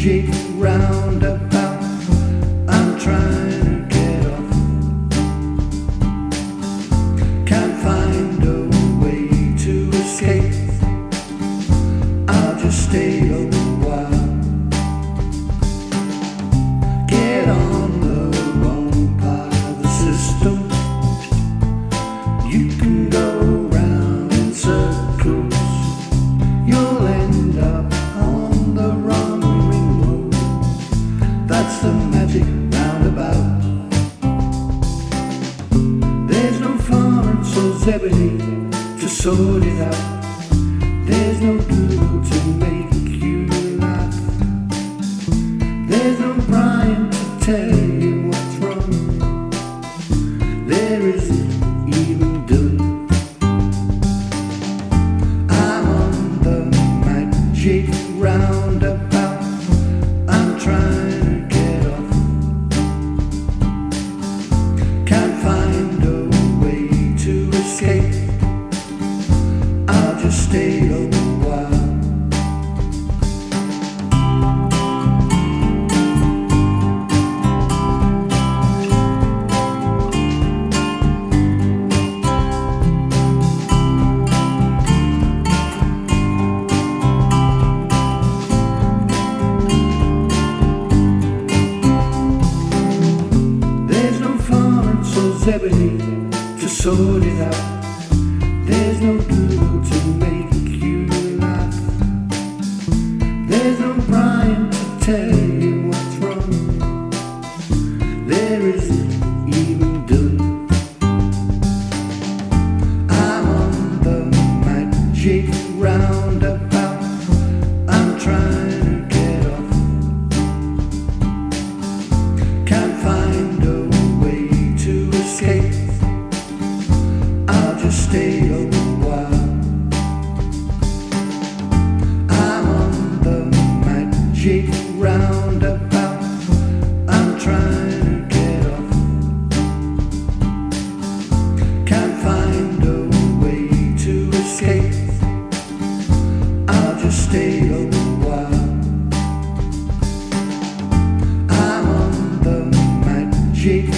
magic That's the magic roundabout. There's no Florence or Zebedee to sort it out. There's no Dougal to make you laugh. There's no Brian to tell you what's wrong. There isn't even. I'm on the magic roundabout. While. There's no Florence or Zebedee to sort it out. There's no Dougal to make magic roundabout. I'm trying to get off. Can't find a way to escape. I'll just stay a while. I'm on the magic roundabout. stay a while. I'm on the magic.